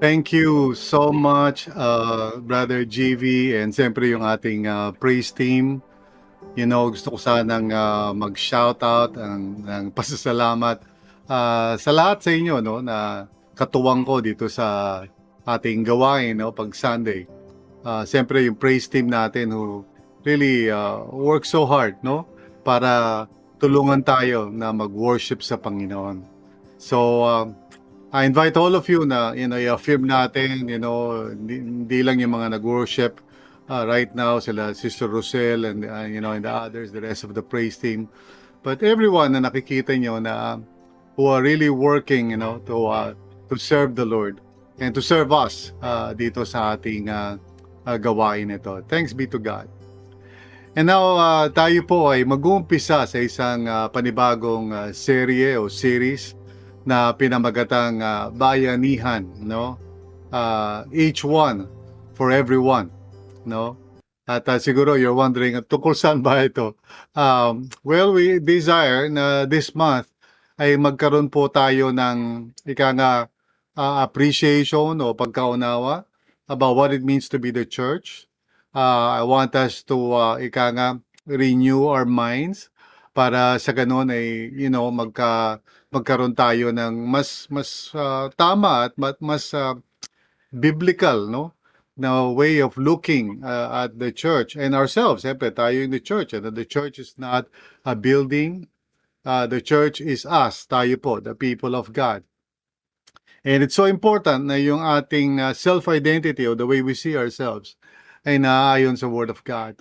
Thank you so much, uh, Brother GV, and siyempre yung ating uh, praise team. You know, gusto ko sanang uh, mag-shoutout ng, ng pasasalamat uh, sa lahat sa inyo no, na katuwang ko dito sa ating gawain no, pag Sunday. Uh, siyempre yung praise team natin who really uh, work so hard no, para tulungan tayo na mag-worship sa Panginoon. So, uh, I invite all of you na you know i-affirm natin you know hindi, lang yung mga nag-worship uh, right now sila Sister Rosel and uh, you know and the others the rest of the praise team. But everyone na nakikita nyo na who are really working you know to uh, to serve the Lord and to serve us uh, dito sa ating uh, uh, gawain ito thanks be to God. And now uh, tayo po ay mag-uumpisa sa isang uh, panibagong uh, serye o series na pinamagatang uh, bayanihan no? Uh, each one for everyone no? At uh, siguro you're wondering tungkol saan ba ito? Um, well we desire na this month ay magkaroon po tayo ng ika nga uh, appreciation o pagkaunawa about what it means to be the church. Uh, I want us to uh, ika nga renew our minds para sa ganun ay you know magka magkaroon tayo ng mas mas uh, tama at mas uh, biblical no? Na way of looking uh, at the church and ourselves. Siyempre tayo in the church. And the church is not a building. Uh, the church is us. Tayo po the people of God. And it's so important na yung ating uh, self-identity or the way we see ourselves ay naayon sa Word of God.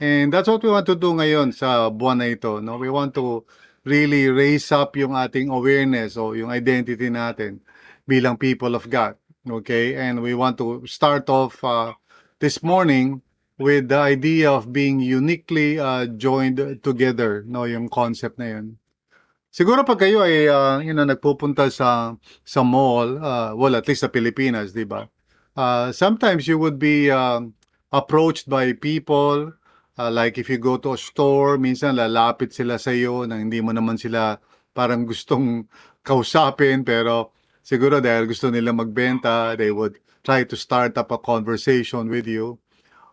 And that's what we want to do ngayon sa buwan na ito no? We want to really raise up yung ating awareness o yung identity natin bilang people of God. Okay? And we want to start off uh, this morning with the idea of being uniquely uh, joined together, no, yung concept na yun. Siguro pag kayo ay uh, you know, nagpupunta sa sa mall, uh, well at least sa Pilipinas, 'di ba? Uh, sometimes you would be uh, approached by people Uh, like if you go to a store, minsan lalapit sila sa iyo na hindi mo naman sila parang gustong kausapin pero siguro dahil gusto nila magbenta, they would try to start up a conversation with you.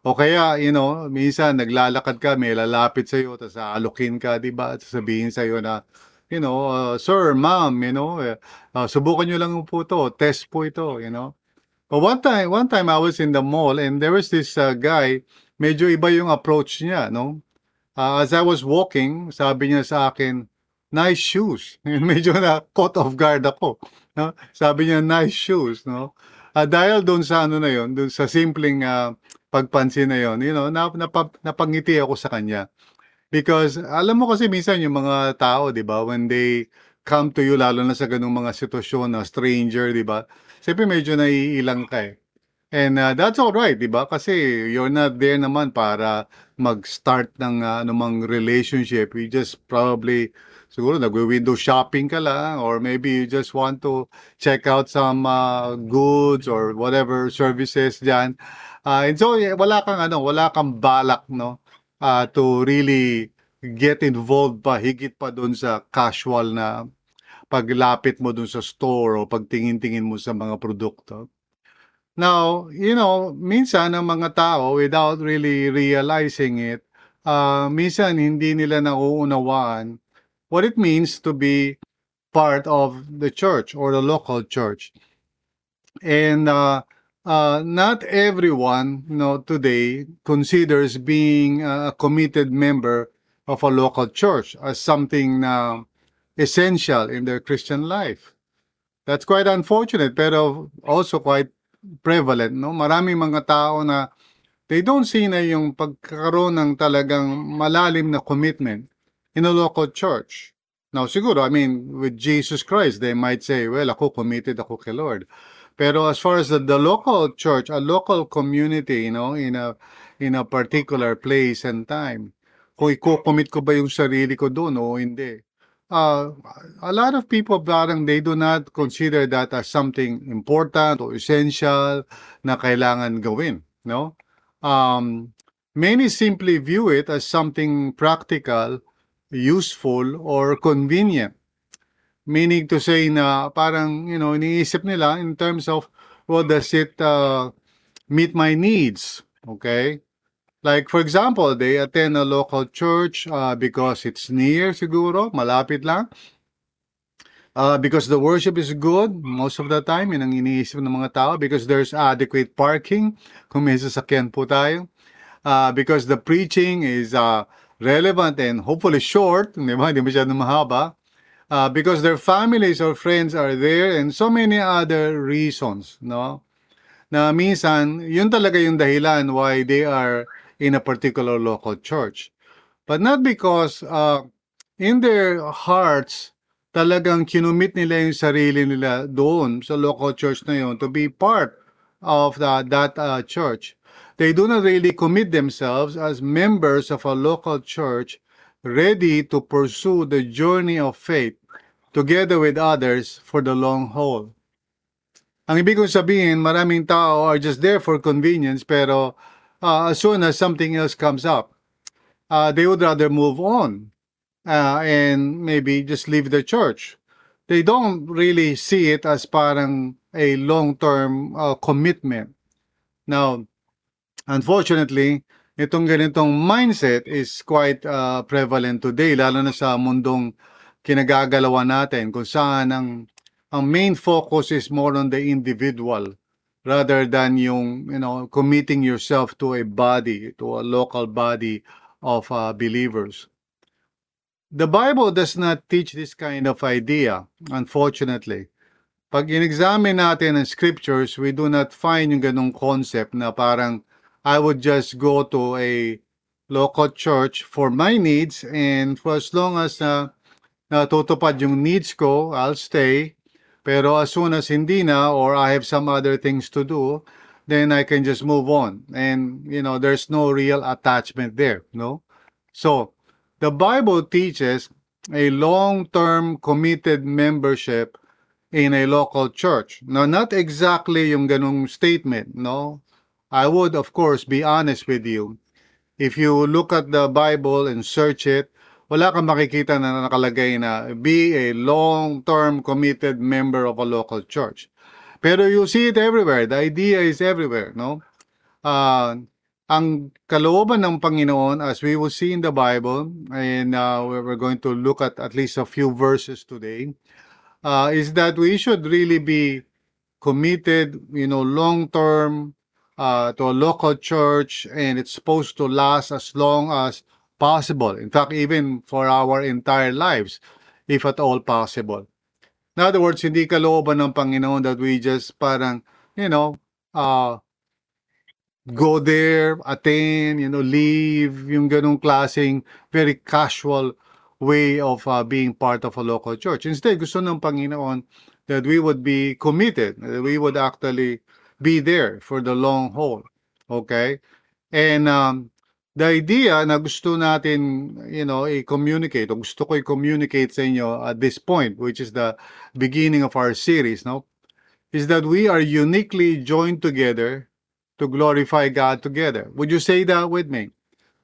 O kaya, you know, minsan naglalakad ka, may lalapit sa iyo, tapos aalukin ka, di ba? At sabihin sa iyo na, you know, uh, sir, ma'am, you know, uh, subukan nyo lang po ito, test po ito, you know. But one time, one time I was in the mall and there was this uh, guy medyo iba yung approach niya, no? Uh, as I was walking, sabi niya sa akin, nice shoes. medyo na caught off guard ako. No? Sabi niya, nice shoes, no? Uh, dahil doon sa ano na yon, doon sa simpleng uh, pagpansin na yon, you know, nap, nap, napangiti ako sa kanya. Because alam mo kasi minsan yung mga tao, 'di ba, when they come to you lalo na sa ganung mga sitwasyon na stranger, 'di ba? Siyempre medyo naiilang ka eh. And uh, that's all right, 'di ba? Kasi you're not there naman para mag-start ng uh, anumang relationship. You just probably siguro nagwi-window shopping ka lang or maybe you just want to check out some uh, goods or whatever services diyan. Uh, and so wala kang ano, wala kang balak no uh, to really get involved pa higit pa doon sa casual na paglapit mo doon sa store o pagtingin-tingin mo sa mga produkto. Now, you know, minsan ang mga tao without really realizing it, uh, minsan hindi nila nauunawaan what it means to be part of the church or the local church. And uh, uh, not everyone, you know, today considers being a committed member of a local church as something na essential in their Christian life. That's quite unfortunate, pero also quite prevalent, no? Maraming mga tao na they don't see na yung pagkakaroon ng talagang malalim na commitment in a local church. Now, siguro, I mean, with Jesus Christ, they might say, well, ako committed ako kay Lord. Pero as far as the, the local church, a local community, you know, in a in a particular place and time, kung i-commit ko ba yung sarili ko doon o hindi. Uh, a lot of people parang they do not consider that as something important or essential na kailangan gawin, no? Um, many simply view it as something practical, useful, or convenient. Meaning to say na parang, you know, iniisip nila in terms of, well, does it uh, meet my needs? Okay? Like, for example, they attend a local church uh, because it's near siguro, malapit lang. Uh, because the worship is good most of the time, yun ang iniisip ng mga tao because there's adequate parking kung may sasakyan po tayo. Uh, because the preaching is uh, relevant and hopefully short, di ba? Hindi masyadong mahaba. Uh, because their families or friends are there and so many other reasons, no? Na minsan, yun talaga yung dahilan why they are in a particular local church. But not because uh, in their hearts, talagang kinumit nila yung sarili nila doon sa local church na yun to be part of the, that uh, church. They do not really commit themselves as members of a local church ready to pursue the journey of faith together with others for the long haul. Ang ibig kong sabihin, maraming tao are just there for convenience pero uh, as soon as something else comes up, uh, they would rather move on uh, and maybe just leave the church. They don't really see it as parang a long-term uh, commitment. Now, unfortunately, itong ganitong mindset is quite uh, prevalent today, lalo na sa mundong kinagagalawan natin kung saan ang, ang main focus is more on the individual rather than yung, you know, committing yourself to a body, to a local body of uh, believers. The Bible does not teach this kind of idea, unfortunately. Pag in-examine natin ang scriptures, we do not find yung ganong concept na parang I would just go to a local church for my needs and for as long as na natutupad yung needs ko, I'll stay. Pero as soon as hindi na or I have some other things to do, then I can just move on. And, you know, there's no real attachment there, no? So, the Bible teaches a long-term committed membership in a local church. Now, not exactly yung ganong statement, no? I would, of course, be honest with you. If you look at the Bible and search it, wala kang makikita na nakalagay na be a long-term committed member of a local church. Pero you see it everywhere. The idea is everywhere, no? Uh, ang kalooban ng Panginoon, as we will see in the Bible, and uh, we're going to look at at least a few verses today, uh, is that we should really be committed, you know, long-term uh, to a local church, and it's supposed to last as long as possible. In fact, even for our entire lives, if at all possible. In other words, hindi kalooban ng Panginoon that we just parang, you know, uh, go there, attend, you know, leave, yung ganong klaseng very casual way of uh, being part of a local church. Instead, gusto ng Panginoon that we would be committed, that we would actually be there for the long haul. Okay? And um, the idea na gusto natin, you know, i-communicate, o gusto ko i-communicate sa inyo at this point, which is the beginning of our series, no? Is that we are uniquely joined together to glorify God together. Would you say that with me?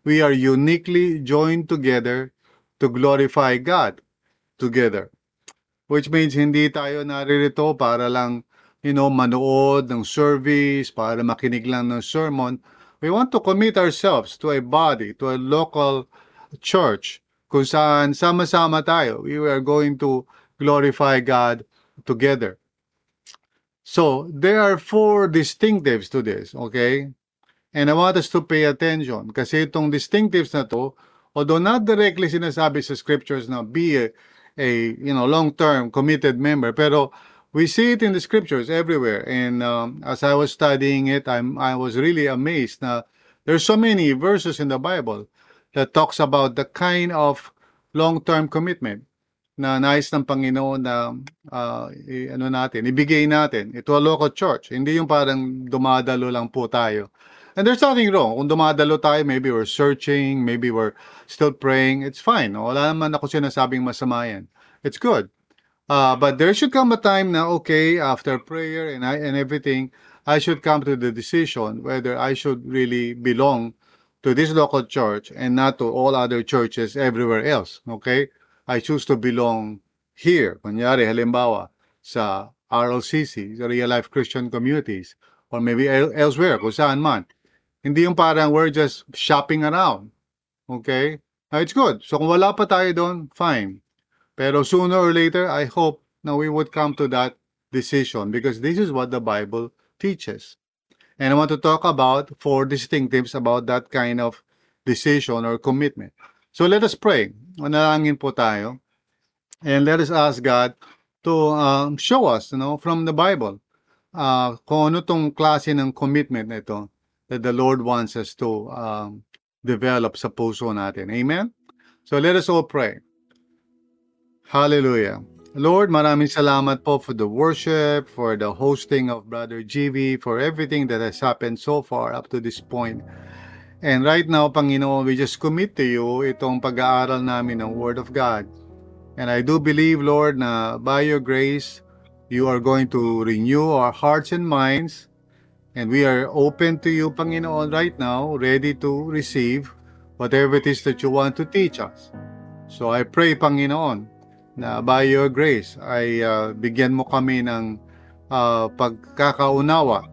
We are uniquely joined together to glorify God together. Which means hindi tayo naririto para lang, you know, manood ng service, para makinig lang ng sermon. We want to commit ourselves to a body, to a local church, kung saan sama-sama tayo. We are going to glorify God together. So, there are four distinctives to this, okay? And I want us to pay attention kasi itong distinctives na to, although not directly sinasabi sa scriptures na be a, a you know, long-term committed member, pero we see it in the scriptures everywhere. And um, as I was studying it, I'm, I was really amazed na There's so many verses in the Bible that talks about the kind of long-term commitment na nais ng Panginoon na uh, i- ano natin, ibigay natin ito a local church. Hindi yung parang dumadalo lang po tayo. And there's nothing wrong. Kung dumadalo tayo, maybe we're searching, maybe we're still praying, it's fine. Wala naman ako sinasabing masama yan. It's good. Uh, but there should come a time na, okay, after prayer and, I, and everything, I should come to the decision whether I should really belong to this local church and not to all other churches everywhere else. Okay? I choose to belong here. Kunyari, halimbawa, sa RLCC, sa Real Life Christian Communities, or maybe el- elsewhere, kung saan man. Hindi yung parang we're just shopping around. Okay? Now, it's good. So kung wala pa tayo doon, fine. Pero sooner or later, I hope na we would come to that decision because this is what the Bible teaches. And I want to talk about four distinctives about that kind of decision or commitment. So let us pray. Manalangin po tayo. And let us ask God to um, show us, you know, from the Bible, uh, kung ano tong klase ng commitment na ito that the Lord wants us to um, develop sa puso natin. Amen? So let us all pray. Hallelujah. Lord, maraming salamat po for the worship, for the hosting of Brother GV, for everything that has happened so far up to this point. And right now, Panginoon, we just commit to you itong pag-aaral namin ng Word of God. And I do believe, Lord, na by your grace, you are going to renew our hearts and minds. And we are open to you, Panginoon, right now, ready to receive whatever it is that you want to teach us. So I pray, Panginoon, na by your grace ay uh, bigyan mo kami ng uh, pagkakaunawa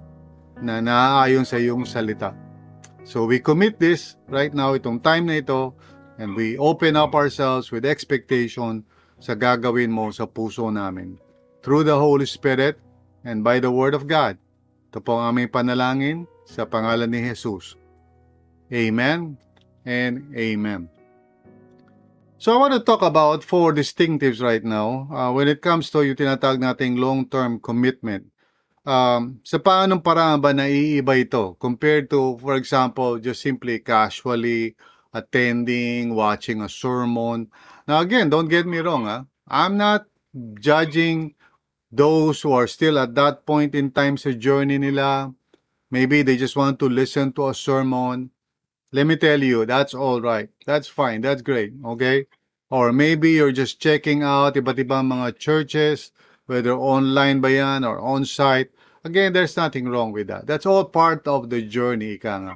na naaayon sa iyong salita. So we commit this right now, itong time na ito, and we open up ourselves with expectation sa gagawin mo sa puso namin. Through the Holy Spirit and by the Word of God. Ito po ang aming panalangin sa pangalan ni Jesus. Amen and Amen. So I want to talk about four distinctives right now uh, when it comes to yung tinatawag nating long-term commitment. Um, sa paanong paraan ba naiiba ito compared to, for example, just simply casually attending, watching a sermon. Now again, don't get me wrong. Ah. I'm not judging those who are still at that point in time sa journey nila. Maybe they just want to listen to a sermon. Let me tell you, that's all right. That's fine. That's great. Okay? Or maybe you're just checking out iba't ibang mga churches, whether online ba yan or on-site. Again, there's nothing wrong with that. That's all part of the journey, ika nga.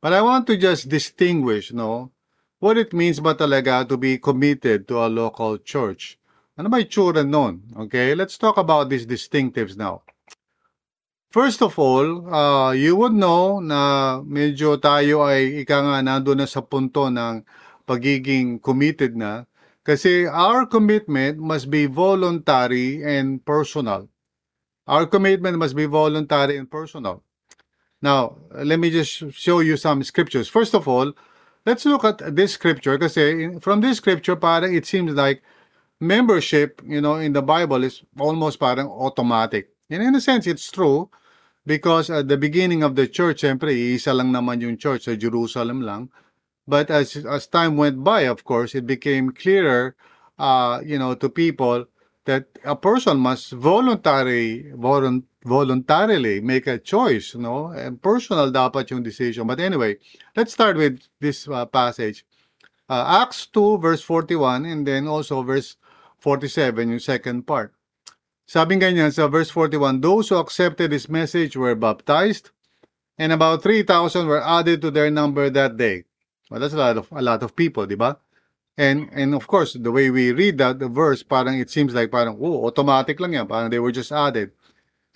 But I want to just distinguish, no, what it means ba talaga to be committed to a local church. Ano ba itsura nun? Okay, let's talk about these distinctives now. First of all, uh, you would know na medyo tayo ay ika nga nandun na sa punto ng pagiging committed na kasi our commitment must be voluntary and personal. Our commitment must be voluntary and personal. Now, let me just show you some scriptures. First of all, let's look at this scripture kasi from this scripture parang it seems like membership, you know, in the Bible is almost parang automatic. And in a sense, it's true because at the beginning of the church, siyempre, isa lang naman yung church sa Jerusalem lang. But as as time went by, of course, it became clearer, uh, you know, to people that a person must voluntary, volun- voluntarily make a choice, you know, and personal dapat yung decision. But anyway, let's start with this uh, passage. Uh, Acts 2 verse 41 and then also verse 47 yung second part. Sabing ganyan sa verse 41, those who accepted this message were baptized and about 3,000 were added to their number that day. Well, that's a lot of a lot of people, di ba? And and of course, the way we read that the verse, parang it seems like parang oh, automatic lang yan, parang they were just added.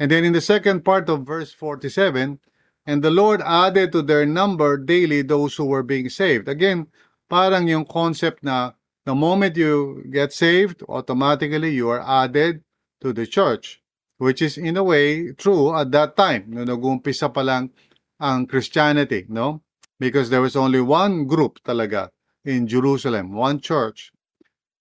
And then in the second part of verse 47, and the Lord added to their number daily those who were being saved. Again, parang yung concept na the moment you get saved, automatically you are added to the church, which is in a way true at that time, no nag-uumpisa pa lang ang Christianity, no? Because there was only one group talaga in Jerusalem, one church.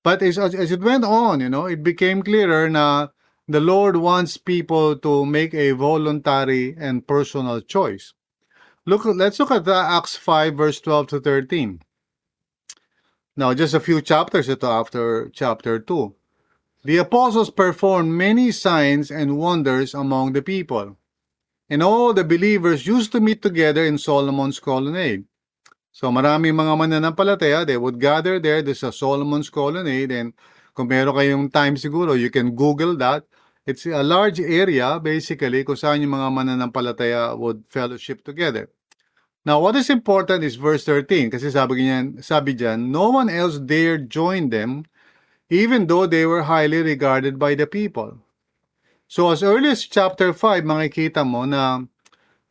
But as, as it went on, you know, it became clearer na the Lord wants people to make a voluntary and personal choice. Look, let's look at Acts 5, verse 12 to 13. Now, just a few chapters ito after chapter 2. The apostles performed many signs and wonders among the people. And all the believers used to meet together in Solomon's colonnade. So maraming mga mananampalataya, they would gather there, there's a Solomon's colonnade, and kung meron kayong time siguro, you can Google that. It's a large area, basically, kung saan yung mga mananampalataya would fellowship together. Now, what is important is verse 13, kasi sabi niyan, sabi diyan, no one else dared join them, even though they were highly regarded by the people. So as early as chapter 5, makikita mo na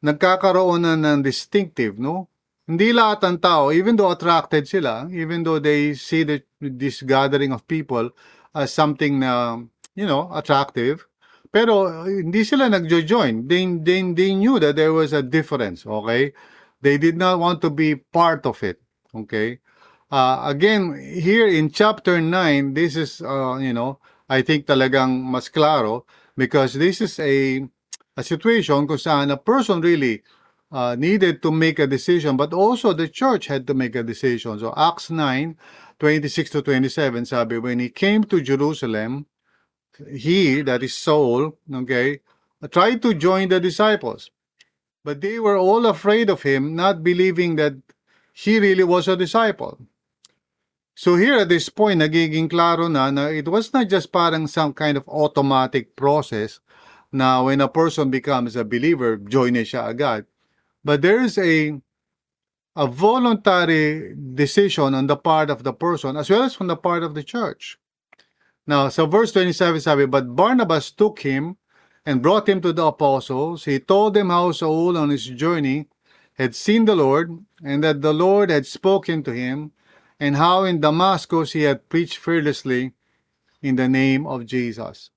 nagkakaroon na ng distinctive, no? Hindi lahat ng tao, even though attracted sila, even though they see the, this gathering of people as something na, you know, attractive, pero hindi sila nagjo-join. They, they, they knew that there was a difference, okay? They did not want to be part of it, okay? Uh, again, here in chapter 9, this is, uh, you know, I think talagang mas klaro because this is a, a situation kung saan a person really uh, needed to make a decision, but also the church had to make a decision. So Acts 9, 26 to 27, sabi, when he came to Jerusalem, he, that is Saul, okay, tried to join the disciples. But they were all afraid of him, not believing that he really was a disciple. So here at this point, nagiging klaro na na it was not just parang some kind of automatic process na when a person becomes a believer, join na siya agad. But there is a a voluntary decision on the part of the person as well as from the part of the church. Now, so verse 27 sabi, But Barnabas took him and brought him to the apostles. He told them how Saul on his journey had seen the Lord, and that the Lord had spoken to him, and how in Damascus he had preached fearlessly in the name of Jesus.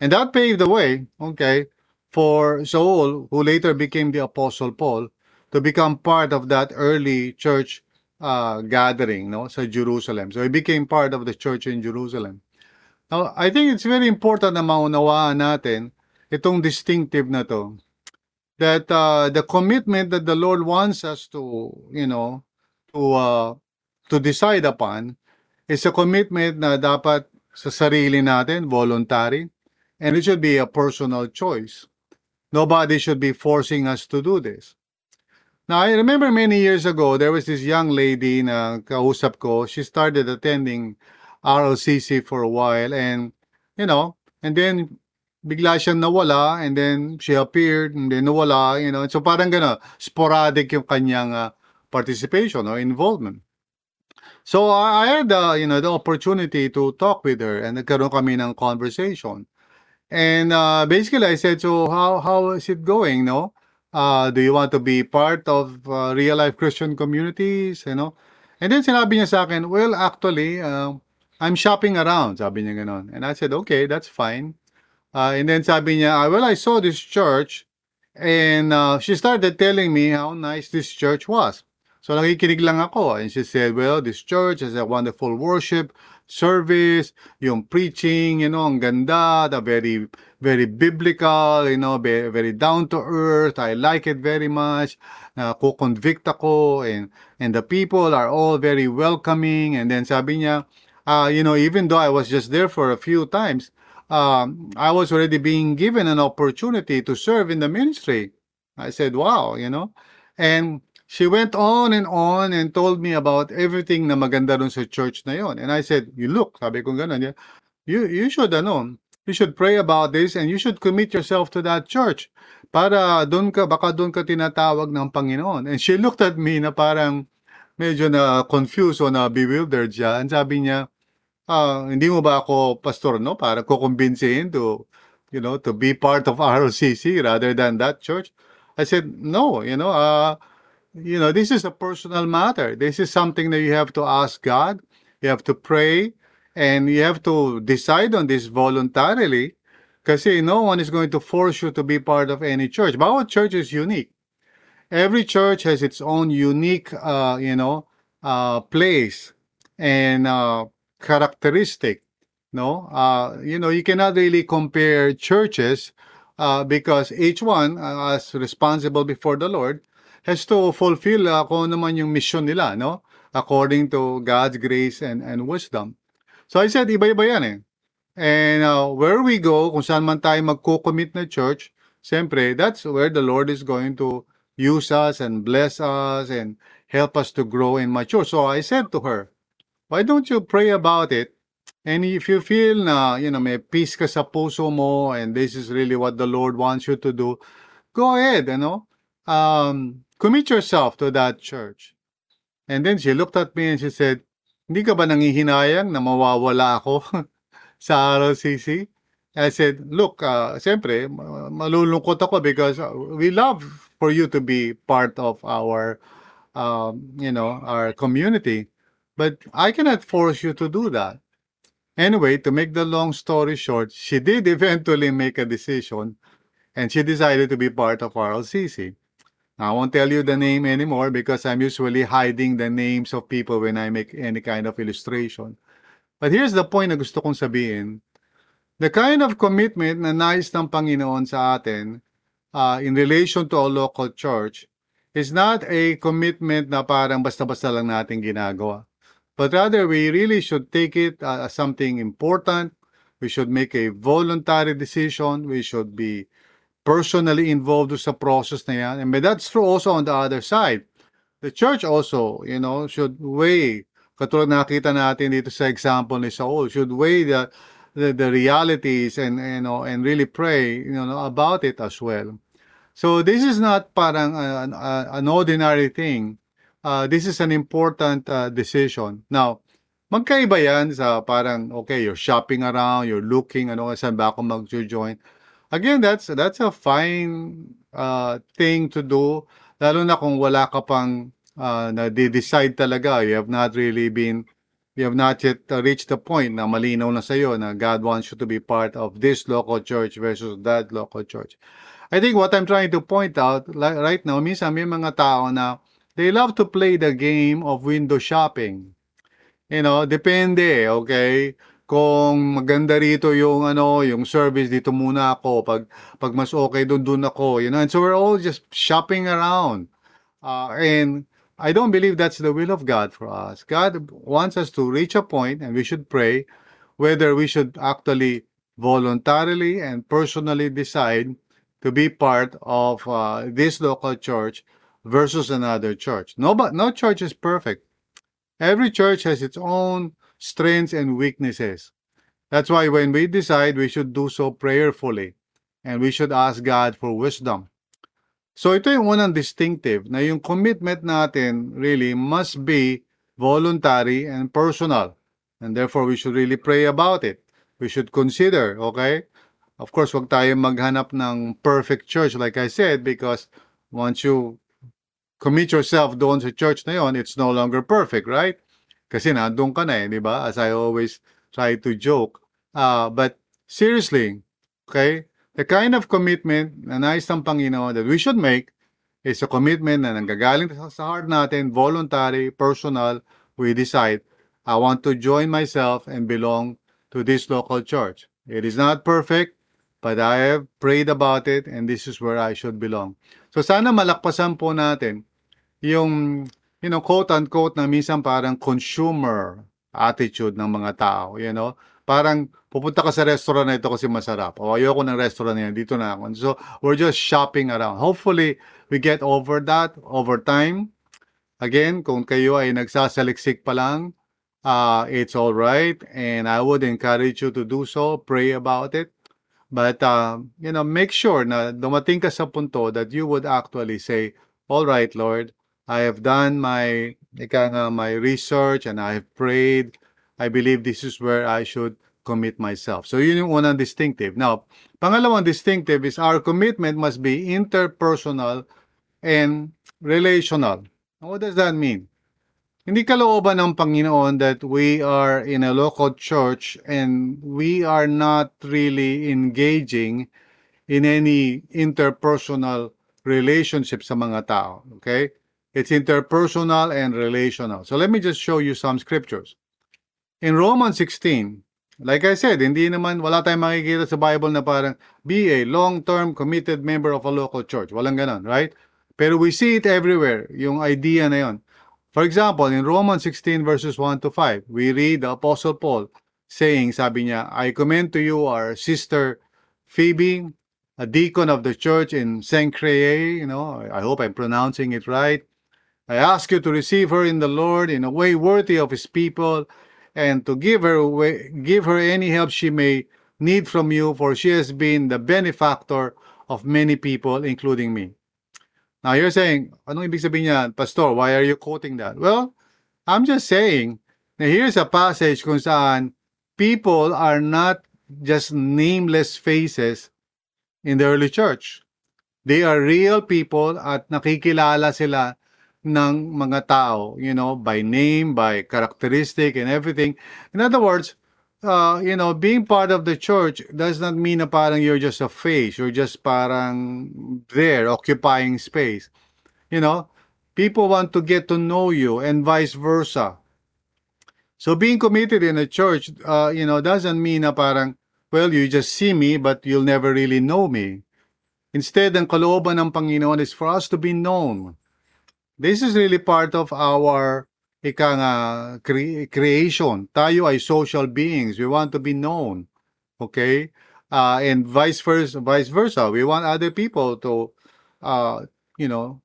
And that paved the way, okay, for Saul, who later became the Apostle Paul, to become part of that early church uh, gathering no, sa Jerusalem. So he became part of the church in Jerusalem. Now, I think it's very important na maunawaan natin itong distinctive na to. That uh, the commitment that the Lord wants us to, you know, to uh, to decide upon is a commitment na dapat sa sarili natin, voluntary, and it should be a personal choice. Nobody should be forcing us to do this. Now, I remember many years ago, there was this young lady na kausap ko. She started attending RLCC for a while and, you know, and then bigla siyang nawala and then she appeared and then nawala, you know. So parang gano'n, sporadic yung kanyang uh, participation or involvement. So I had, uh, you know, the opportunity to talk with her and nagkaroon kami ng conversation. And uh, basically, I said, so how how is it going? No, uh, do you want to be part of uh, real life Christian communities? You know, and then sinabi niya sa akin, well, actually, uh, I'm shopping around. Sabi niya ganon. And I said, okay, that's fine. Uh, and then sabi niya, well, I saw this church, and uh, she started telling me how nice this church was. So nakikinig lang ako. And she said, well, this church has a wonderful worship service, yung preaching, you know, ang ganda, the very, very biblical, you know, very, very down to earth. I like it very much. Uh, convict ako and, and the people are all very welcoming. And then sabi niya, uh, you know, even though I was just there for a few times, um, I was already being given an opportunity to serve in the ministry. I said, wow, you know, and she went on and on and told me about everything na maganda dun sa church na yon. And I said, you look, sabi ko ganun, you, you should, ano, you should pray about this and you should commit yourself to that church para doon ka, baka doon ka tinatawag ng Panginoon. And she looked at me na parang medyo na confused o na bewildered siya. And sabi niya, uh, hindi mo ba ako pastor, no? Para kukumbinsihin to, you know, to be part of ROCC rather than that church. I said, no, you know, uh, you know, this is a personal matter. This is something that you have to ask God. You have to pray and you have to decide on this voluntarily kasi no one is going to force you to be part of any church. But our church is unique. Every church has its own unique, uh, you know, uh, place and uh, characteristic. No, uh, you know, you cannot really compare churches uh, because each one, uh, as responsible before the Lord, has to fulfill uh, kung ano naman yung mission nila, no? According to God's grace and, and wisdom. So I said, iba-iba yan eh. And uh, where we go, kung saan man tayo magko-commit na church, siyempre, that's where the Lord is going to use us and bless us and help us to grow and mature. So I said to her, why don't you pray about it? And if you feel na, you know, may peace ka sa puso mo and this is really what the Lord wants you to do, go ahead, you know. Um, commit yourself to that church. And then she looked at me and she said, hindi ka ba nangihinayang na mawawala ako sa RLCC? I said, look, uh, siyempre, ma- malulungkot ako because uh, we love for you to be part of our, um, you know, our community. But I cannot force you to do that. Anyway, to make the long story short, she did eventually make a decision and she decided to be part of RLCC. I won't tell you the name anymore because I'm usually hiding the names of people when I make any kind of illustration. But here's the point na gusto kong sabihin. The kind of commitment na nais ng Panginoon sa atin uh, in relation to a local church is not a commitment na parang basta-basta lang natin ginagawa. But rather, we really should take it uh, as something important. We should make a voluntary decision. We should be personally involved sa process na yan. And that's true also on the other side. The church also, you know, should weigh, katulad nakita natin dito sa example ni Saul, should weigh the, the, the realities and, you know, and really pray, you know, about it as well. So this is not parang uh, an, uh, an ordinary thing. Uh, this is an important uh, decision. Now, magkaiba yan sa parang, okay, you're shopping around, you're looking, ano, saan ba ako mag-join. Again, that's that's a fine uh, thing to do, lalo na kung wala ka pang uh, na-decide talaga. You have not really been, you have not yet uh, reached the point na malinaw na sa'yo na God wants you to be part of this local church versus that local church. I think what I'm trying to point out right now, minsan may mga tao na they love to play the game of window shopping. You know, depende, okay? Kung maganda rito yung ano, yung service dito muna ako, pag pag mas okay doon doon ako, you know. And so we're all just shopping around. Uh, and I don't believe that's the will of God for us. God wants us to reach a point and we should pray whether we should actually voluntarily and personally decide to be part of uh, this local church versus another church. No, but no church is perfect. Every church has its own strengths and weaknesses. That's why when we decide, we should do so prayerfully and we should ask God for wisdom. So ito yung unang distinctive na yung commitment natin really must be voluntary and personal. And therefore, we should really pray about it. We should consider, okay? Of course, wag tayo maghanap ng perfect church like I said because once you commit yourself doon sa church na yon, it's no longer perfect, right? Kasi nandun ka na eh, di ba? As I always try to joke. Uh, but seriously, okay, the kind of commitment na nais ng Panginoon that we should make is a commitment na nanggagaling sa heart natin, voluntary, personal, we decide, I want to join myself and belong to this local church. It is not perfect, but I have prayed about it and this is where I should belong. So sana malakpasan po natin yung you know, quote-unquote na minsan parang consumer attitude ng mga tao, you know? Parang pupunta ka sa restaurant na ito kasi masarap. O ayoko ng restaurant na yan, dito na ako. So, we're just shopping around. Hopefully, we get over that over time. Again, kung kayo ay nagsasaliksik pa lang, uh, it's all right. And I would encourage you to do so. Pray about it. But, uh, you know, make sure na dumating ka sa punto that you would actually say, all right, Lord, I have done my ika nga, my research and I have prayed. I believe this is where I should commit myself. So yun yung unang distinctive. Now, pangalawang distinctive is our commitment must be interpersonal and relational. What does that mean? Hindi kalooban ng Panginoon that we are in a local church and we are not really engaging in any interpersonal relationship sa mga tao. Okay? It's interpersonal and relational. So let me just show you some scriptures. In Romans 16, like I said, hindi naman, wala tayong makikita sa Bible na parang be a long-term committed member of a local church. Walang ganon, right? Pero we see it everywhere, yung idea na yon. For example, in Romans 16 verses 1 to 5, we read the Apostle Paul saying, sabi niya, I commend to you our sister Phoebe, a deacon of the church in Cenchreae, you know, I hope I'm pronouncing it right. I ask you to receive her in the Lord in a way worthy of his people and to give her way, give her any help she may need from you for she has been the benefactor of many people including me. Now you're saying, anong ibig sabihin niya, Pastor, why are you quoting that? Well, I'm just saying na here's a passage kung saan people are not just nameless faces in the early church. They are real people at nakikilala sila ng mga tao, you know, by name, by characteristic and everything. In other words, uh, you know, being part of the church does not mean na parang you're just a face, you're just parang there, occupying space. You know, people want to get to know you and vice versa. So being committed in a church, uh, you know, doesn't mean na parang, well, you just see me, but you'll never really know me. Instead, ang kalooban ng Panginoon is for us to be known. This is really part of our ika nga cre- creation. Tayo ay social beings. We want to be known. Okay? Uh, and vice versa, vice versa. We want other people to, uh, you know,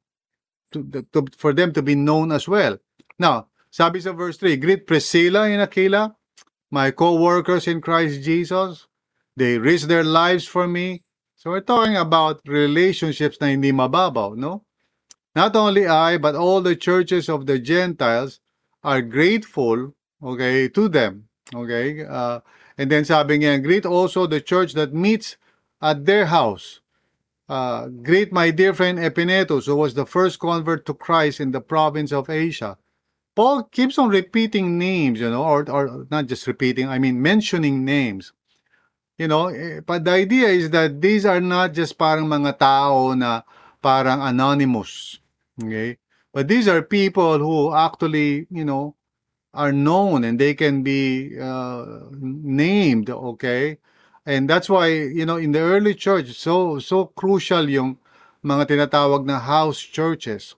to, to, for them to be known as well. Now, sabi sa verse 3, Greet Priscilla and Aquila, my co-workers in Christ Jesus. They risk their lives for me. So we're talking about relationships na hindi mababaw, no? Not only I, but all the churches of the Gentiles are grateful, okay, to them. Okay? Uh, and then sabi niya, greet also the church that meets at their house. Uh, greet my dear friend Epinetus, who was the first convert to Christ in the province of Asia. Paul keeps on repeating names, you know, or, or not just repeating, I mean mentioning names. You know, eh, but the idea is that these are not just parang mga tao na parang anonymous. Okay? But these are people who actually, you know, are known and they can be uh, named, okay? And that's why, you know, in the early church, so so crucial yung mga tinatawag na house churches.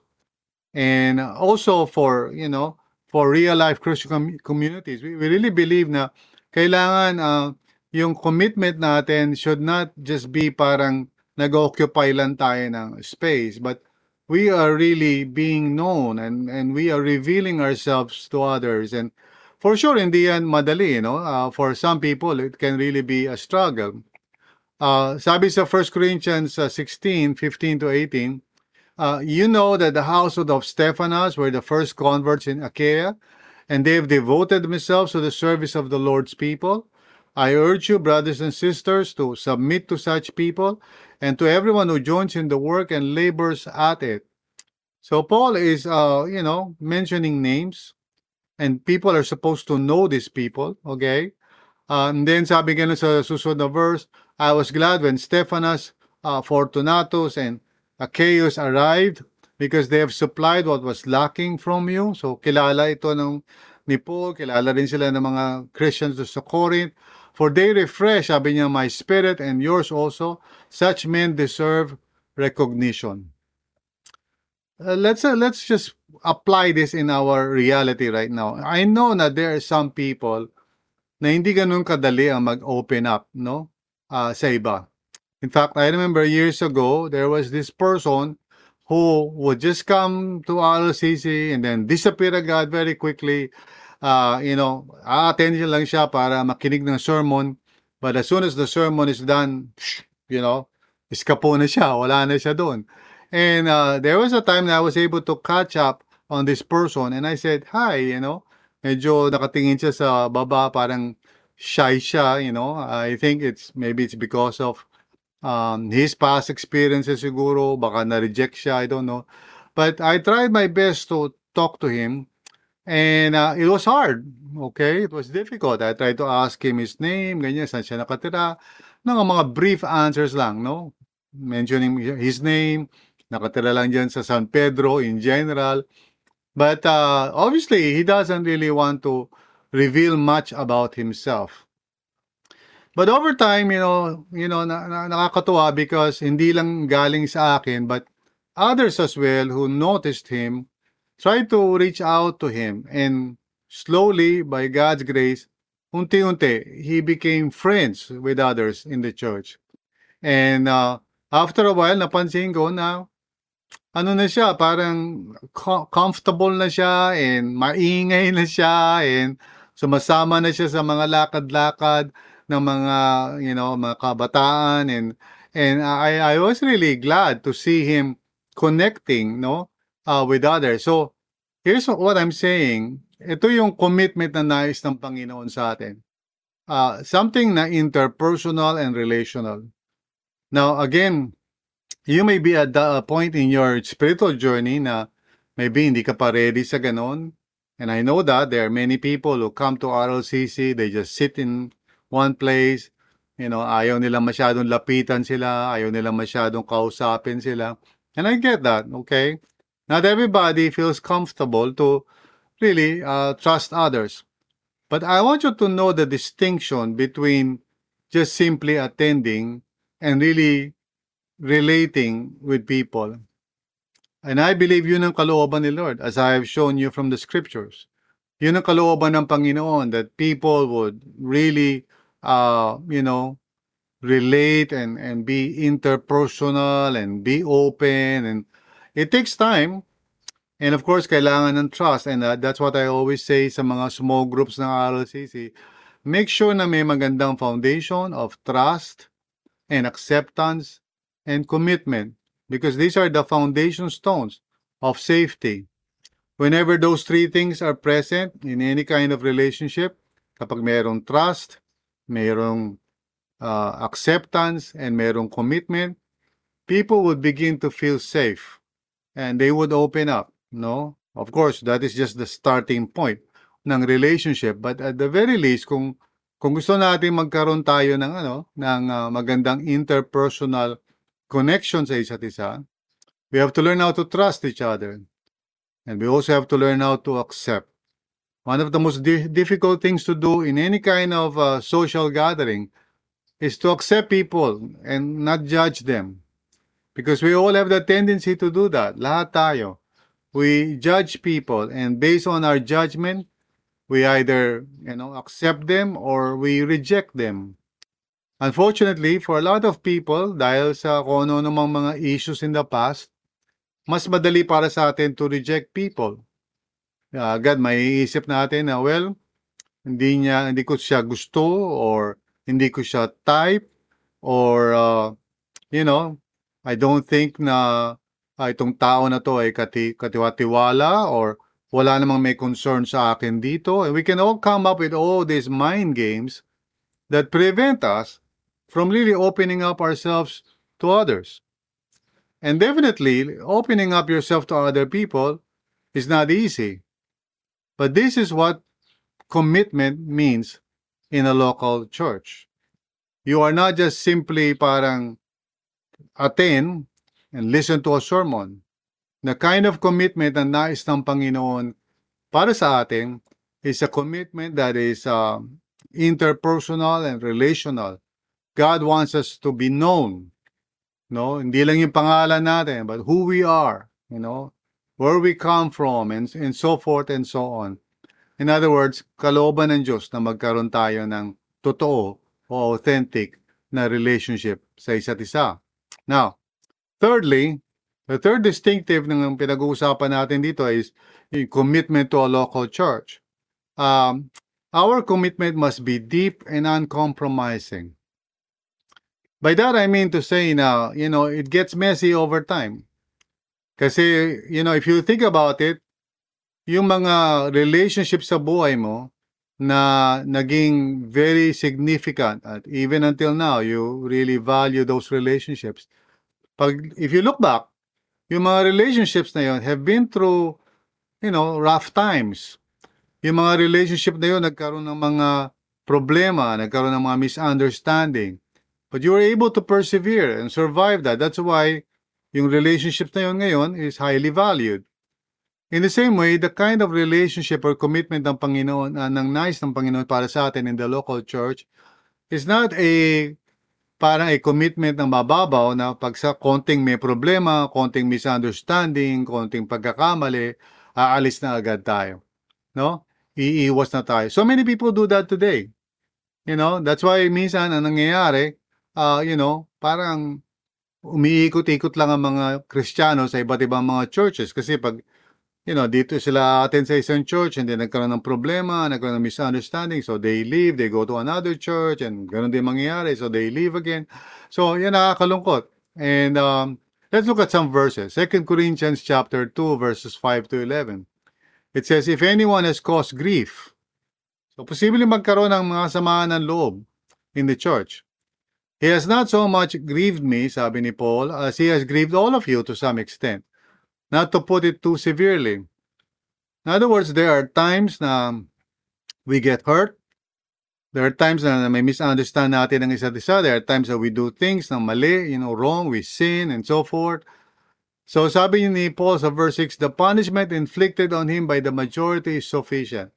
And also for, you know, for real life Christian com- communities, we, we really believe na kailangan uh, yung commitment natin should not just be parang nag-occupy lang tayo ng space, but we are really being known and, and we are revealing ourselves to others. And for sure, in the end, madali, you know, uh, for some people, it can really be a struggle. Uh, sabi sa 1 Corinthians uh, 16, 15 to 18, uh, you know that the household of Stephanas were the first converts in Achaia, and they have devoted themselves to the service of the Lord's people. I urge you, brothers and sisters, to submit to such people and to everyone who joins in the work and labors at it. So Paul is, uh, you know, mentioning names, and people are supposed to know these people, okay? Uh, and then sabi nga sa susunod na verse, I was glad when Stephanas, uh, Fortunatus, and Achaeus arrived because they have supplied what was lacking from you. So kilala ito ng ni Paul, kilala rin sila ng mga Christians sa Corinth. For they refresh, sabi niya, my spirit and yours also. Such men deserve recognition. Uh, let's uh, let's just apply this in our reality right now. I know na there are some people na hindi ganun kadali ang mag-open up, no? Uh, sa iba. In fact, I remember years ago, there was this person who would just come to RLCC and then disappear agad very quickly uh, you know, a-attend lang siya para makinig ng sermon. But as soon as the sermon is done, you know, iskapo na siya, wala na siya doon. And uh, there was a time that I was able to catch up on this person and I said, hi, you know, medyo nakatingin siya sa baba, parang shy siya, you know. I think it's, maybe it's because of um, his past experiences siguro, baka na-reject siya, I don't know. But I tried my best to talk to him And uh, it was hard. Okay? It was difficult. I tried to ask him his name, ganyan, saan siya nakatira. Mga mga brief answers lang, no? Mentioning his name, nakatira lang dyan sa San Pedro in general. But uh, obviously, he doesn't really want to reveal much about himself. But over time, you know, you know, na, na, nakakatuwa because hindi lang galing sa akin, but others as well who noticed him tried to reach out to him and slowly by God's grace unti-unti he became friends with others in the church. And uh, after a while napansin ko na ano na siya parang co- comfortable na siya and maingay na siya and sumasama na siya sa mga lakad-lakad ng mga you know mga kabataan and and I I was really glad to see him connecting no uh, with others. So here's what I'm saying. Ito yung commitment na nais ng Panginoon sa atin. Uh, something na interpersonal and relational. Now again, you may be at the point in your spiritual journey na maybe hindi ka pa ready sa ganon. And I know that there are many people who come to RLCC, they just sit in one place, you know, ayaw nilang masyadong lapitan sila, ayaw nilang masyadong kausapin sila. And I get that, okay? Not everybody feels comfortable to really uh, trust others. But I want you to know the distinction between just simply attending and really relating with people. And I believe yun ang kalooban ni Lord as I have shown you from the scriptures. Yun ang kalooban ng Panginoon that people would really, uh, you know, relate and, and be interpersonal and be open. And it takes time. And of course, kailangan ng trust. And uh, that's what I always say sa mga small groups ng RLCC. Make sure na may magandang foundation of trust and acceptance and commitment because these are the foundation stones of safety. Whenever those three things are present in any kind of relationship, kapag mayroong trust, mayroong uh, acceptance, and mayroong commitment, people would begin to feel safe and they would open up, no? Of course, that is just the starting point ng relationship, but at the very least kung kung gusto natin magkaroon tayo ng ano, ng uh, magandang interpersonal connection sa isa't isa, we have to learn how to trust each other. And we also have to learn how to accept. One of the most di- difficult things to do in any kind of uh, social gathering is to accept people and not judge them. Because we all have the tendency to do that. Lahat tayo. We judge people and based on our judgment, we either, you know, accept them or we reject them. Unfortunately, for a lot of people, dahil sa kung ano namang mga issues in the past, mas madali para sa atin to reject people. Uh, agad maiisip natin na, well, hindi niya, hindi ko siya gusto or hindi ko siya type or, uh, you know, I don't think na uh, itong tao na to ay kati, katiwatiwala or wala namang may concern sa akin dito. And we can all come up with all these mind games that prevent us from really opening up ourselves to others. And definitely, opening up yourself to other people is not easy. But this is what commitment means in a local church. You are not just simply parang attend and listen to a sermon. The kind of commitment na nais ng Panginoon para sa atin is a commitment that is uh, interpersonal and relational. God wants us to be known. No, hindi lang yung pangalan natin, but who we are, you know, where we come from and and so forth and so on. In other words, kalooban ng Diyos na magkaroon tayo ng totoo o authentic na relationship sa isa't isa. Now, thirdly, the third distinctive ng pinag-uusapan natin dito is commitment to a local church. Um, our commitment must be deep and uncompromising. By that I mean to say na, you know, it gets messy over time. Kasi, you know, if you think about it, yung mga relationship sa buhay mo na naging very significant at even until now, you really value those relationships. Pag, if you look back, yung mga relationships na yun have been through, you know, rough times. Yung mga relationship na yun nagkaroon ng mga problema, nagkaroon ng mga misunderstanding. But you were able to persevere and survive that. That's why yung relationship na yun ngayon is highly valued. In the same way, the kind of relationship or commitment ng Panginoon, uh, ng nice ng Panginoon para sa atin in the local church is not a parang a commitment na mababaw na pag sa konting may problema, konting misunderstanding, konting pagkakamali, aalis na agad tayo. No? Iiwas na tayo. So many people do that today. You know, that's why minsan ang nangyayari, uh, you know, parang umiikot-ikot lang ang mga Kristiyano sa iba't ibang mga churches kasi pag you know, dito sila attend sa isang church and then nagkaroon ng problema, nagkaroon ng misunderstanding, so they leave, they go to another church and ganun din mangyayari, so they leave again. So, yan nakakalungkot. And um, let's look at some verses. 2 Corinthians chapter 2 verses 5 to 11. It says, If anyone has caused grief, so posible magkaroon ng mga samaan ng loob in the church. He has not so much grieved me, sabi ni Paul, as he has grieved all of you to some extent. Not to put it too severely. In other words, there are times na we get hurt. There are times na may misunderstand natin ang isa't isa. There are times that we do things na mali, you know, wrong, we sin, and so forth. So sabi ni Paul sa verse 6, the punishment inflicted on him by the majority is sufficient.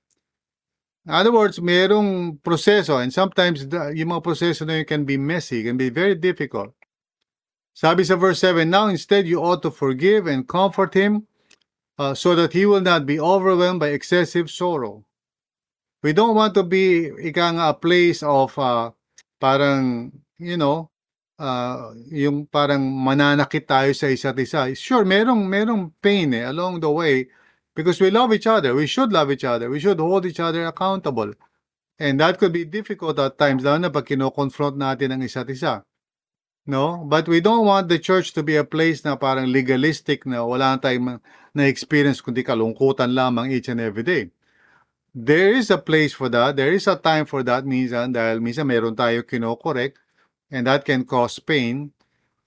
In other words, mayroong proseso and sometimes the, yung mga proseso na yun can be messy, can be very difficult. Sabi sa verse 7, Now instead you ought to forgive and comfort him uh, so that he will not be overwhelmed by excessive sorrow. We don't want to be ika nga a place of uh, parang, you know, uh, yung parang mananakit tayo sa isa't isa. Sure, merong, merong pain eh, along the way because we love each other. We should love each other. We should hold each other accountable. And that could be difficult at times, lalo na pag kino-confront natin ang isa't isa. No? But we don't want the church to be a place na parang legalistic na wala tayong na-experience kundi kalungkutan lamang each and every day. There is a place for that. There is a time for that minsan dahil minsan meron tayo kino-correct and that can cause pain.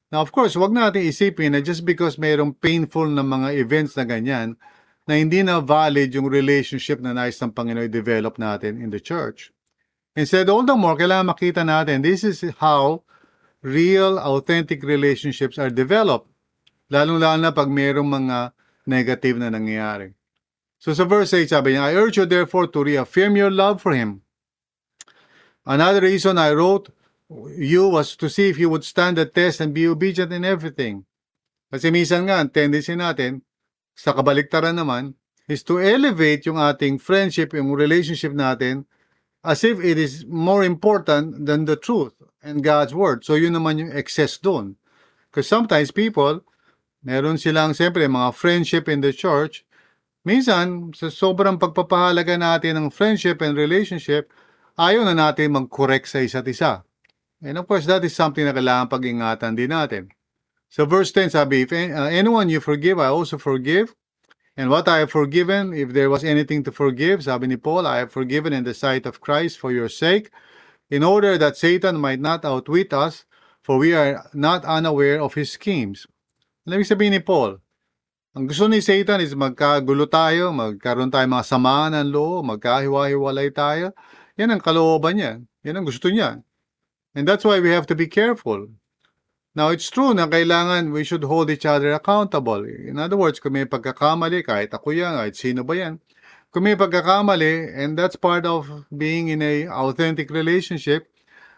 Now, of course, wag natin isipin na just because mayroong painful na mga events na ganyan, na hindi na valid yung relationship na nais ng Panginoon develop natin in the church. Instead, all the more, kailangan makita natin, this is how real, authentic relationships are developed. Lalong-lalo na pag mayroong mga negative na nangyayari. So sa verse 8, sabi niya, I urge you therefore to reaffirm your love for Him. Another reason I wrote you was to see if you would stand the test and be obedient in everything. Kasi minsan nga, ang tendency natin, sa kabaliktaran naman, is to elevate yung ating friendship, yung relationship natin, as if it is more important than the truth and God's Word. So yun naman yung excess doon. Because sometimes people, meron silang siyempre mga friendship in the church, minsan sa sobrang pagpapahalaga natin ng friendship and relationship, ayaw na natin mag-correct sa isa't isa. And of course, that is something na kailangan pag-ingatan din natin. So verse 10 sabi, if uh, anyone you forgive, I also forgive. And what I have forgiven, if there was anything to forgive, sabi ni Paul, I have forgiven in the sight of Christ for your sake, in order that Satan might not outwit us, for we are not unaware of his schemes. Ano ibig sabihin ni Paul? Ang gusto ni Satan is magkagulo tayo, magkaroon tayo mga samaan ng loob, magkahiwa-hiwalay tayo. Yan ang kalooban niya. Yan ang gusto niya. And that's why we have to be careful. Now, it's true na kailangan we should hold each other accountable. In other words, kung may pagkakamali, kahit ako yan, kahit sino ba yan, kung may pagkakamali, and that's part of being in a authentic relationship,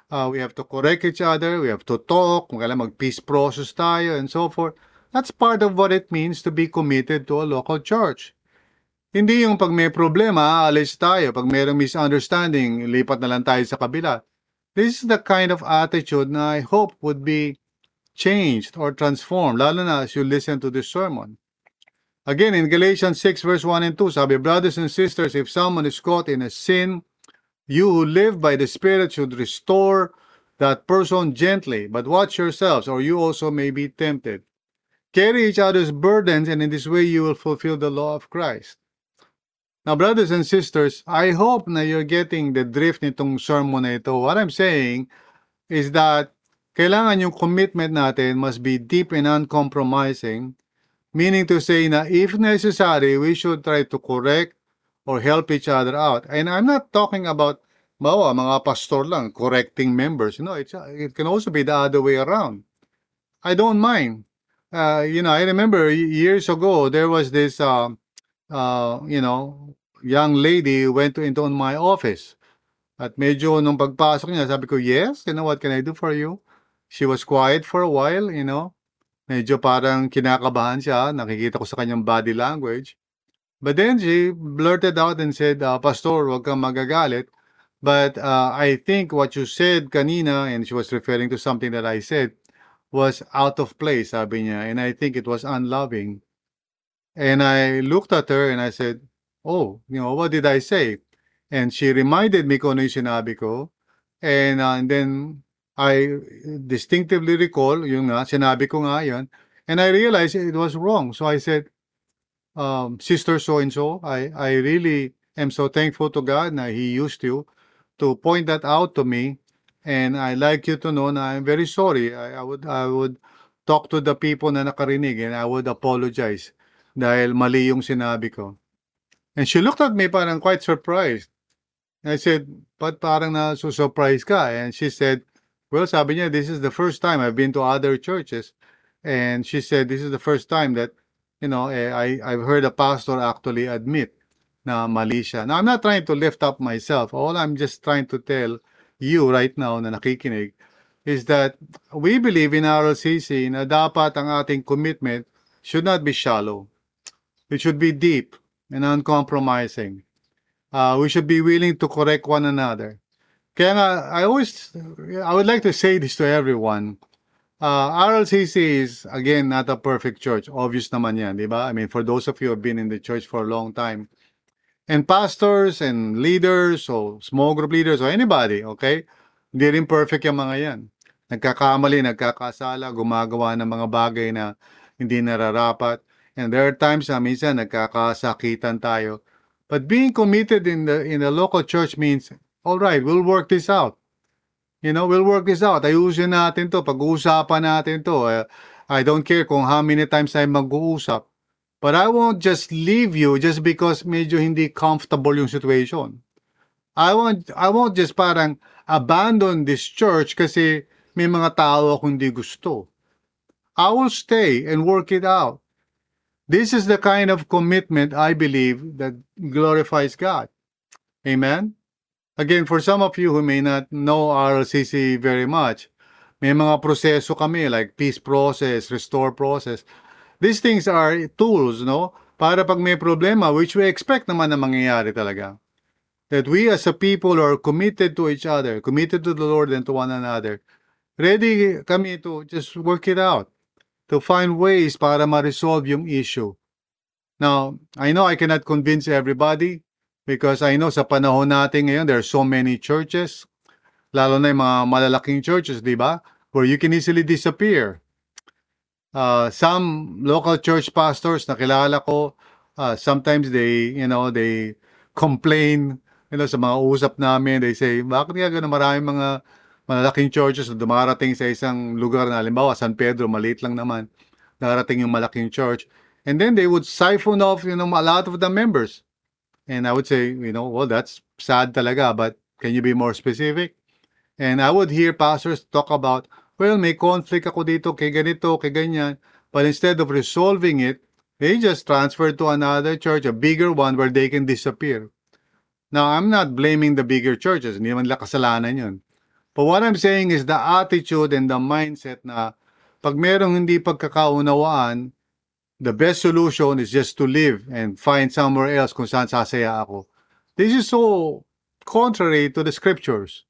uh, we have to correct each other, we have to talk, kung kailan mag-peace process tayo, and so forth. That's part of what it means to be committed to a local church. Hindi yung pag may problema, aalis tayo. Pag mayroong misunderstanding, lipat na lang tayo sa kabila. This is the kind of attitude na I hope would be changed or transformed, lalo na as you listen to this sermon. Again, in Galatians 6 verse 1 and 2, sabi, Brothers and sisters, if someone is caught in a sin, you who live by the Spirit should restore that person gently, but watch yourselves, or you also may be tempted. Carry each other's burdens, and in this way you will fulfill the law of Christ. Now, brothers and sisters, I hope na you're getting the drift nitong sermon na ito. What I'm saying is that kailangan yung commitment natin must be deep and uncompromising, meaning to say na if necessary, we should try to correct or help each other out. And I'm not talking about bawa, mga pastor lang correcting members. You know, it's, it can also be the other way around. I don't mind. Uh, you know, I remember years ago, there was this, uh, uh, you know, young lady went to, into my office. At medyo nung pagpasok niya, sabi ko, yes, you know, what can I do for you? she was quiet for a while, you know. Medyo parang kinakabahan siya, nakikita ko sa kanyang body language. But then she blurted out and said, uh, Pastor, wag kang magagalit. But uh, I think what you said kanina, and she was referring to something that I said, was out of place, sabi niya. And I think it was unloving. And I looked at her and I said, oh, you know, what did I say? And she reminded me kung ano yung sinabi ko. And, uh, and then I distinctively recall, yung nga, sinabi ko nga yun. And I realized it was wrong. So I said, um, Sister so-and-so, I, I really am so thankful to God na He used you to point that out to me. And I like you to know na I'm very sorry. I, I would I would talk to the people na nakarinig and I would apologize dahil mali yung sinabi ko. And she looked at me parang quite surprised. I said, but parang na surprise ka? And she said, well, sabi niya, this is the first time I've been to other churches. And she said, this is the first time that, you know, eh, I, I've heard a pastor actually admit na mali siya. Now, I'm not trying to lift up myself. All I'm just trying to tell you right now na nakikinig is that we believe in RLCC na dapat ang ating commitment should not be shallow. It should be deep and uncompromising. Uh, we should be willing to correct one another. Kaya nga, I always, I would like to say this to everyone. Uh, RLCC is, again, not a perfect church. Obvious naman yan, di ba? I mean, for those of you who have been in the church for a long time, and pastors and leaders or small group leaders or anybody, okay? Hindi rin perfect yung mga yan. Nagkakamali, nagkakasala, gumagawa ng mga bagay na hindi nararapat. And there are times na minsan nagkakasakitan tayo. But being committed in the in the local church means, all right, we'll work this out. You know, we'll work this out. Ayusin natin to. Pag-uusapan natin to. Uh, I don't care kung how many times tayo mag-uusap. But I won't just leave you just because medyo hindi comfortable yung situation. I won't, I won't just parang abandon this church kasi may mga tao akong hindi gusto. I will stay and work it out. This is the kind of commitment I believe that glorifies God. Amen? Again, for some of you who may not know RLCC very much, may mga proseso kami like peace process, restore process. These things are tools, no? Para pag may problema, which we expect naman na mangyayari talaga. That we as a people are committed to each other, committed to the Lord and to one another. Ready kami to just work it out, to find ways para ma-resolve yung issue. Now, I know I cannot convince everybody because I know sa panahon natin ngayon, there are so many churches, lalo na yung mga malalaking churches, di ba? Where you can easily disappear. Uh, some local church pastors na kilala ko, uh, sometimes they, you know, they complain, you know, sa mga usap namin, they say, bakit nga ganun maraming mga malalaking churches na dumarating sa isang lugar na, halimbawa, San Pedro, maliit lang naman, darating yung malaking church, and then they would siphon off, you know, a lot of the members. And I would say, you know, well, that's sad talaga, but can you be more specific? And I would hear pastors talk about, well, may conflict ako dito, kay ganito, kay ganyan. But instead of resolving it, they just transfer to another church, a bigger one where they can disappear. Now, I'm not blaming the bigger churches. Hindi man nila kasalanan yun. But what I'm saying is the attitude and the mindset na pag merong hindi pagkakaunawaan, the best solution is just to live and find somewhere else kung saan sasaya ako. This is so contrary to the scriptures.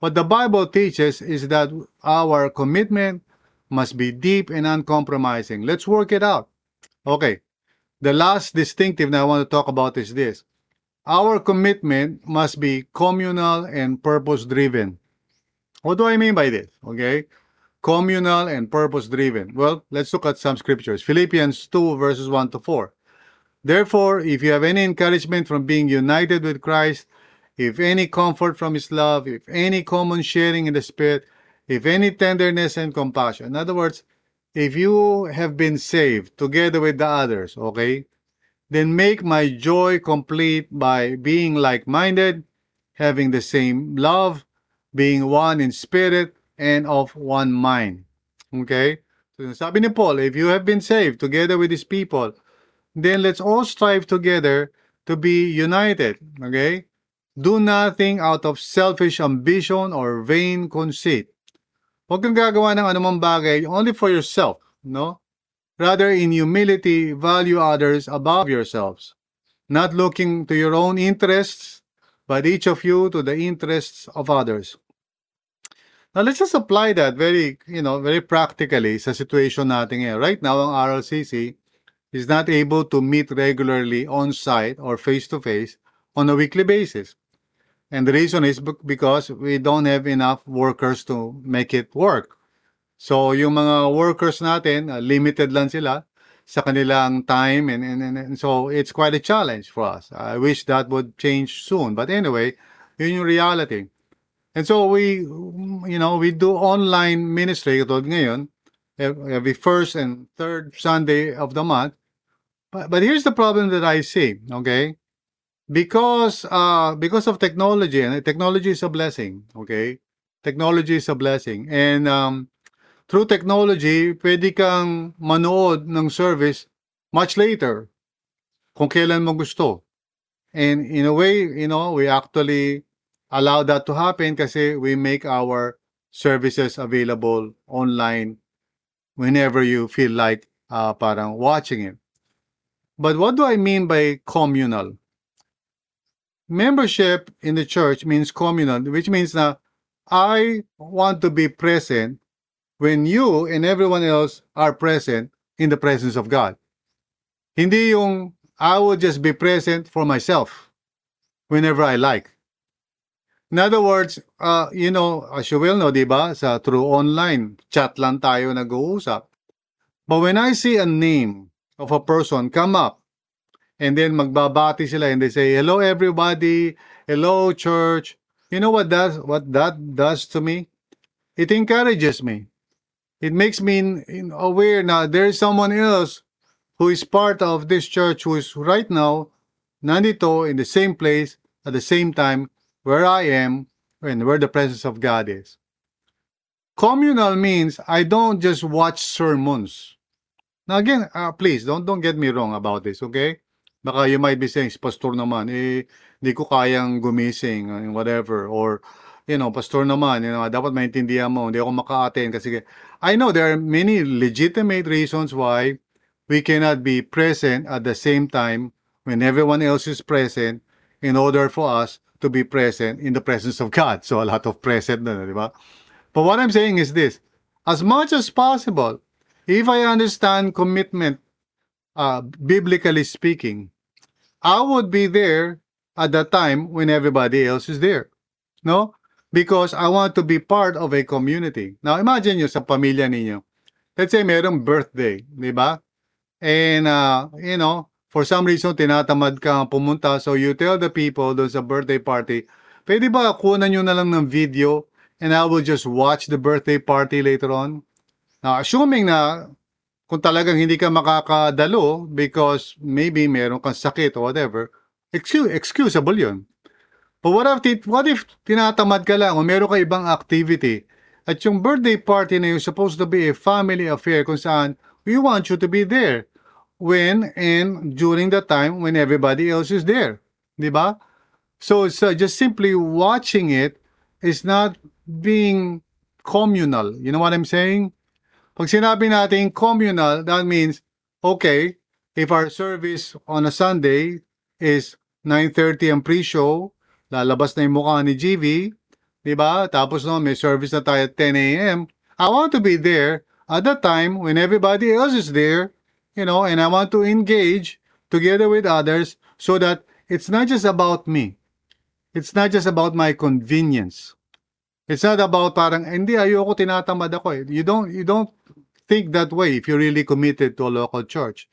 What the Bible teaches is that our commitment must be deep and uncompromising. Let's work it out. Okay. The last distinctive that I want to talk about is this. Our commitment must be communal and purpose driven. What do I mean by this? Okay. Communal and purpose driven. Well, let's look at some scriptures. Philippians 2 verses 1 to 4. Therefore, if you have any encouragement from being united with Christ, if any comfort from his love, if any common sharing in the Spirit, if any tenderness and compassion. In other words, if you have been saved together with the others, okay, then make my joy complete by being like minded, having the same love, being one in spirit and of one mind. Okay? So sabi ni Paul, if you have been saved together with these people, then let's all strive together to be united. Okay? Do nothing out of selfish ambition or vain conceit, Huwag kang gagawa ng anumang bagay only for yourself, no? Rather, in humility, value others above yourselves, not looking to your own interests, but each of you to the interests of others. Now, let's just apply that very, you know, very practically sa situation natin ngayon. Right now, ang RLCC is not able to meet regularly on-site or face-to-face on a weekly basis. And the reason is bec- because we don't have enough workers to make it work. So, yung mga workers natin, uh, limited lang sila sa kanilang time and, and, and, and so it's quite a challenge for us. I wish that would change soon. But anyway, yun yung reality. And so we, you know, we do online ministry ngayon, ev- every first and third Sunday of the month. But, but here's the problem that I see, okay? Because uh because of technology and technology is a blessing, okay? Technology is a blessing. And um through technology, pwede kang manood ng service much later kung kailan mo gusto. And in a way, you know, we actually allow that to happen kasi we make our services available online whenever you feel like uh, parang watching it. But what do I mean by communal? Membership in the church means communal, which means na I want to be present when you and everyone else are present in the presence of God. Hindi yung I will just be present for myself whenever I like. In other words, uh, you know, as you well know, di ba, sa through online, chat lang tayo nag-uusap. But when I see a name of a person come up, and then magbabati sila and they say, hello everybody, hello church, you know what does what that does to me? It encourages me. It makes me aware now there is someone else who is part of this church who is right now nandito in the same place at the same time where I am and where the presence of God is. Communal means I don't just watch sermons. Now again, uh, please don't don't get me wrong about this, okay? Baka you might be saying, pastor naman, eh, di ko kayang gumising, uh, whatever, or, you know, pastor naman, you know, dapat maintindihan mo, hindi ako maka-attend kasi, I know there are many legitimate reasons why we cannot be present at the same time when everyone else is present in order for us to be present in the presence of God. So a lot of present na, di ba? But what I'm saying is this, as much as possible, if I understand commitment, uh, biblically speaking, I would be there at the time when everybody else is there. No? Because I want to be part of a community. Now, imagine nyo sa pamilya ninyo. Let's say merong birthday, di ba? And, uh, you know, for some reason, tinatamad ka pumunta. So, you tell the people doon sa birthday party, pwede ba kunan nyo na lang ng video and I will just watch the birthday party later on? Now, assuming na kung talagang hindi ka makakadalo because maybe meron kang sakit or whatever, excuse, excusable yun. But what if, what if tinatamad ka lang o meron ka ibang activity at yung birthday party na yun supposed to be a family affair kung saan we want you to be there when and during the time when everybody else is there. Di ba? So, so just simply watching it is not being communal. You know what I'm saying? Pag sinabi natin communal, that means, okay, if our service on a Sunday is 9.30 ang pre-show, lalabas na yung mukha ni GV, di ba? Tapos no, may service na tayo at 10 a.m. I want to be there at the time when everybody else is there, you know, and I want to engage together with others so that it's not just about me. It's not just about my convenience. It's not about parang hindi ayoko tinatamad ako eh. You don't you don't think that way if you're really committed to a local church.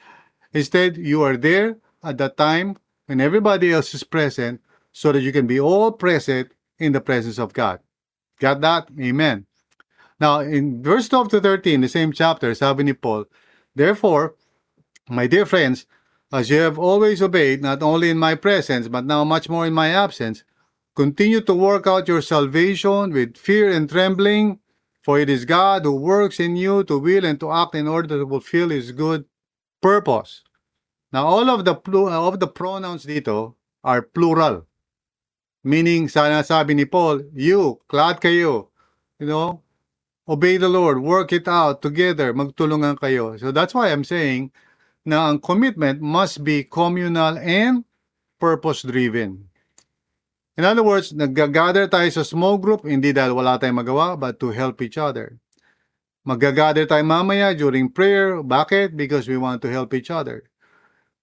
Instead, you are there at the time when everybody else is present so that you can be all present in the presence of God. Got that? Amen. Now, in verse 12 to 13, the same chapter, sabi ni Paul, Therefore, my dear friends, as you have always obeyed, not only in my presence, but now much more in my absence, continue to work out your salvation with fear and trembling, for it is God who works in you to will and to act in order to fulfill His good purpose. Now, all of the of the pronouns dito are plural. Meaning, sana sabi ni Paul, you, glad kayo, you know, obey the Lord, work it out together, magtulungan kayo. So that's why I'm saying na ang commitment must be communal and purpose-driven. In other words, nag-gather tayo sa small group, hindi dahil wala tayong magawa, but to help each other. Mag-gather tayo mamaya during prayer. Bakit? Because we want to help each other.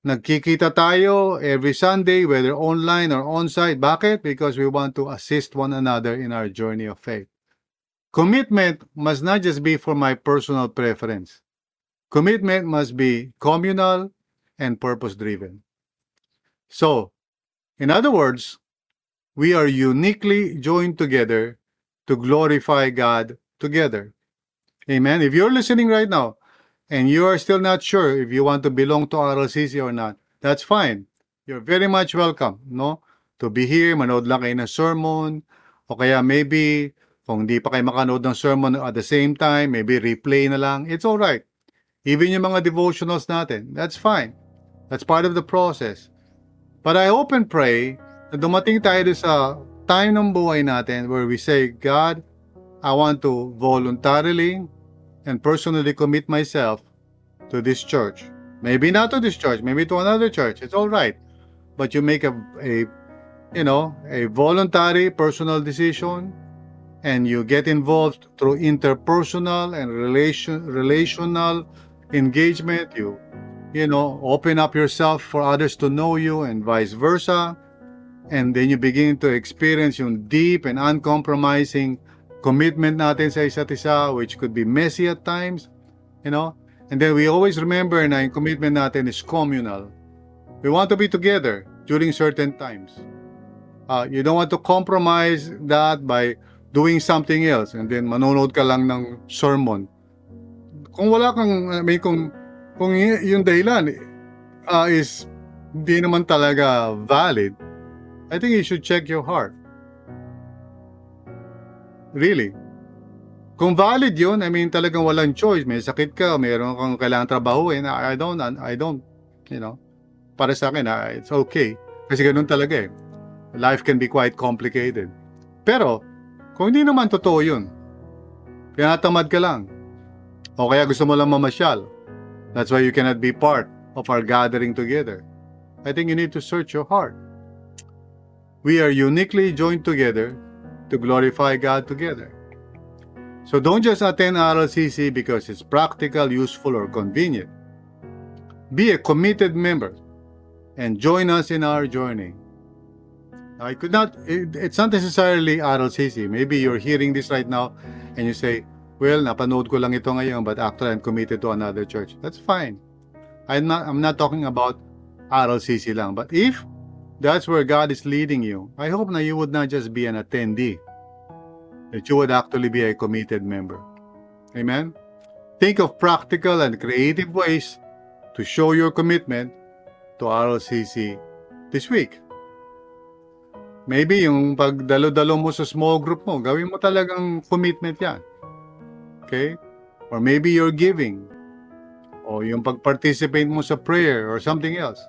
Nagkikita tayo every Sunday, whether online or on-site. Bakit? Because we want to assist one another in our journey of faith. Commitment must not just be for my personal preference. Commitment must be communal and purpose-driven. So, in other words, we are uniquely joined together to glorify God together. Amen. If you're listening right now and you are still not sure if you want to belong to RLCC or not, that's fine. You're very much welcome, no? To be here, manood lang kayo ng sermon, o kaya maybe, kung hindi pa kayo makanood ng sermon at the same time, maybe replay na lang, it's all right. Even yung mga devotionals natin, that's fine. That's part of the process. But I hope and pray na dumating tayo sa time ng buhay natin where we say, God, I want to voluntarily and personally commit myself to this church. Maybe not to this church, maybe to another church. It's all right. But you make a, a you know, a voluntary personal decision and you get involved through interpersonal and relation relational engagement. You you know, open up yourself for others to know you and vice versa. And then you begin to experience yung deep and uncompromising commitment natin sa isa't isa, which could be messy at times, you know. And then we always remember na yung commitment natin is communal. We want to be together during certain times. Uh, you don't want to compromise that by doing something else and then manonood ka lang ng sermon. Kung wala kang, I mean, kung, kung yung dahilan uh, is hindi naman talaga valid, I think you should check your heart. Really. Kung valid yun, I mean, talagang walang choice. May sakit ka, mayroon kang kailangan trabahuin. I don't, I don't, you know, para sa akin, uh, it's okay. Kasi ganun talaga eh. Life can be quite complicated. Pero, kung hindi naman totoo yun, tinatamad ka lang, o kaya gusto mo lang mamasyal, that's why you cannot be part of our gathering together. I think you need to search your heart. We are uniquely joined together to glorify God together. So don't just attend RLCC because it's practical, useful, or convenient. Be a committed member and join us in our journey. I could not, it, it's not necessarily RLCC. Maybe you're hearing this right now and you say, well, napanood ko lang ito ngayon, but actually I'm committed to another church. That's fine. I'm not, I'm not talking about RLCC lang. But if that's where God is leading you. I hope that you would not just be an attendee, that you would actually be a committed member. Amen? Think of practical and creative ways to show your commitment to RLCC this week. Maybe yung pagdalo-dalo mo sa small group mo, gawin mo talagang commitment yan. Okay? Or maybe you're giving. O yung pag-participate mo sa prayer or something else.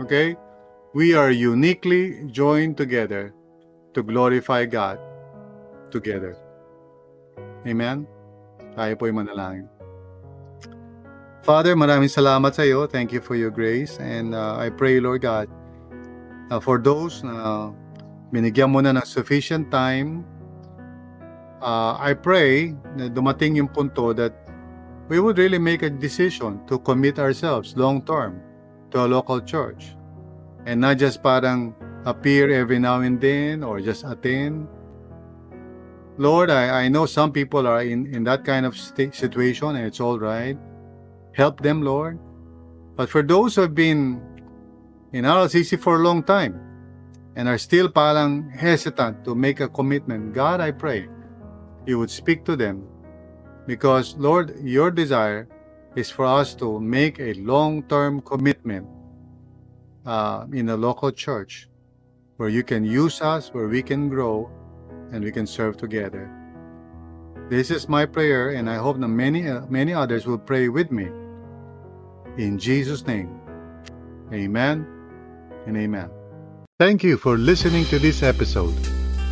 Okay? we are uniquely joined together to glorify God together. Amen? Tayo po'y manalangin. Father, maraming salamat sa iyo. Thank you for your grace. And uh, I pray, Lord God, uh, for those na binigyan mo na ng sufficient time, uh, I pray na dumating yung punto that we would really make a decision to commit ourselves long term to a local church and not just parang appear every now and then or just attend. Lord, I, I know some people are in, in that kind of situation and it's all right. Help them, Lord. But for those who have been in RLCC for a long time and are still parang hesitant to make a commitment, God, I pray you would speak to them because, Lord, your desire is for us to make a long term commitment uh, in a local church where you can use us, where we can grow, and we can serve together. This is my prayer, and I hope that many, uh, many others will pray with me. In Jesus' name, amen and amen. Thank you for listening to this episode.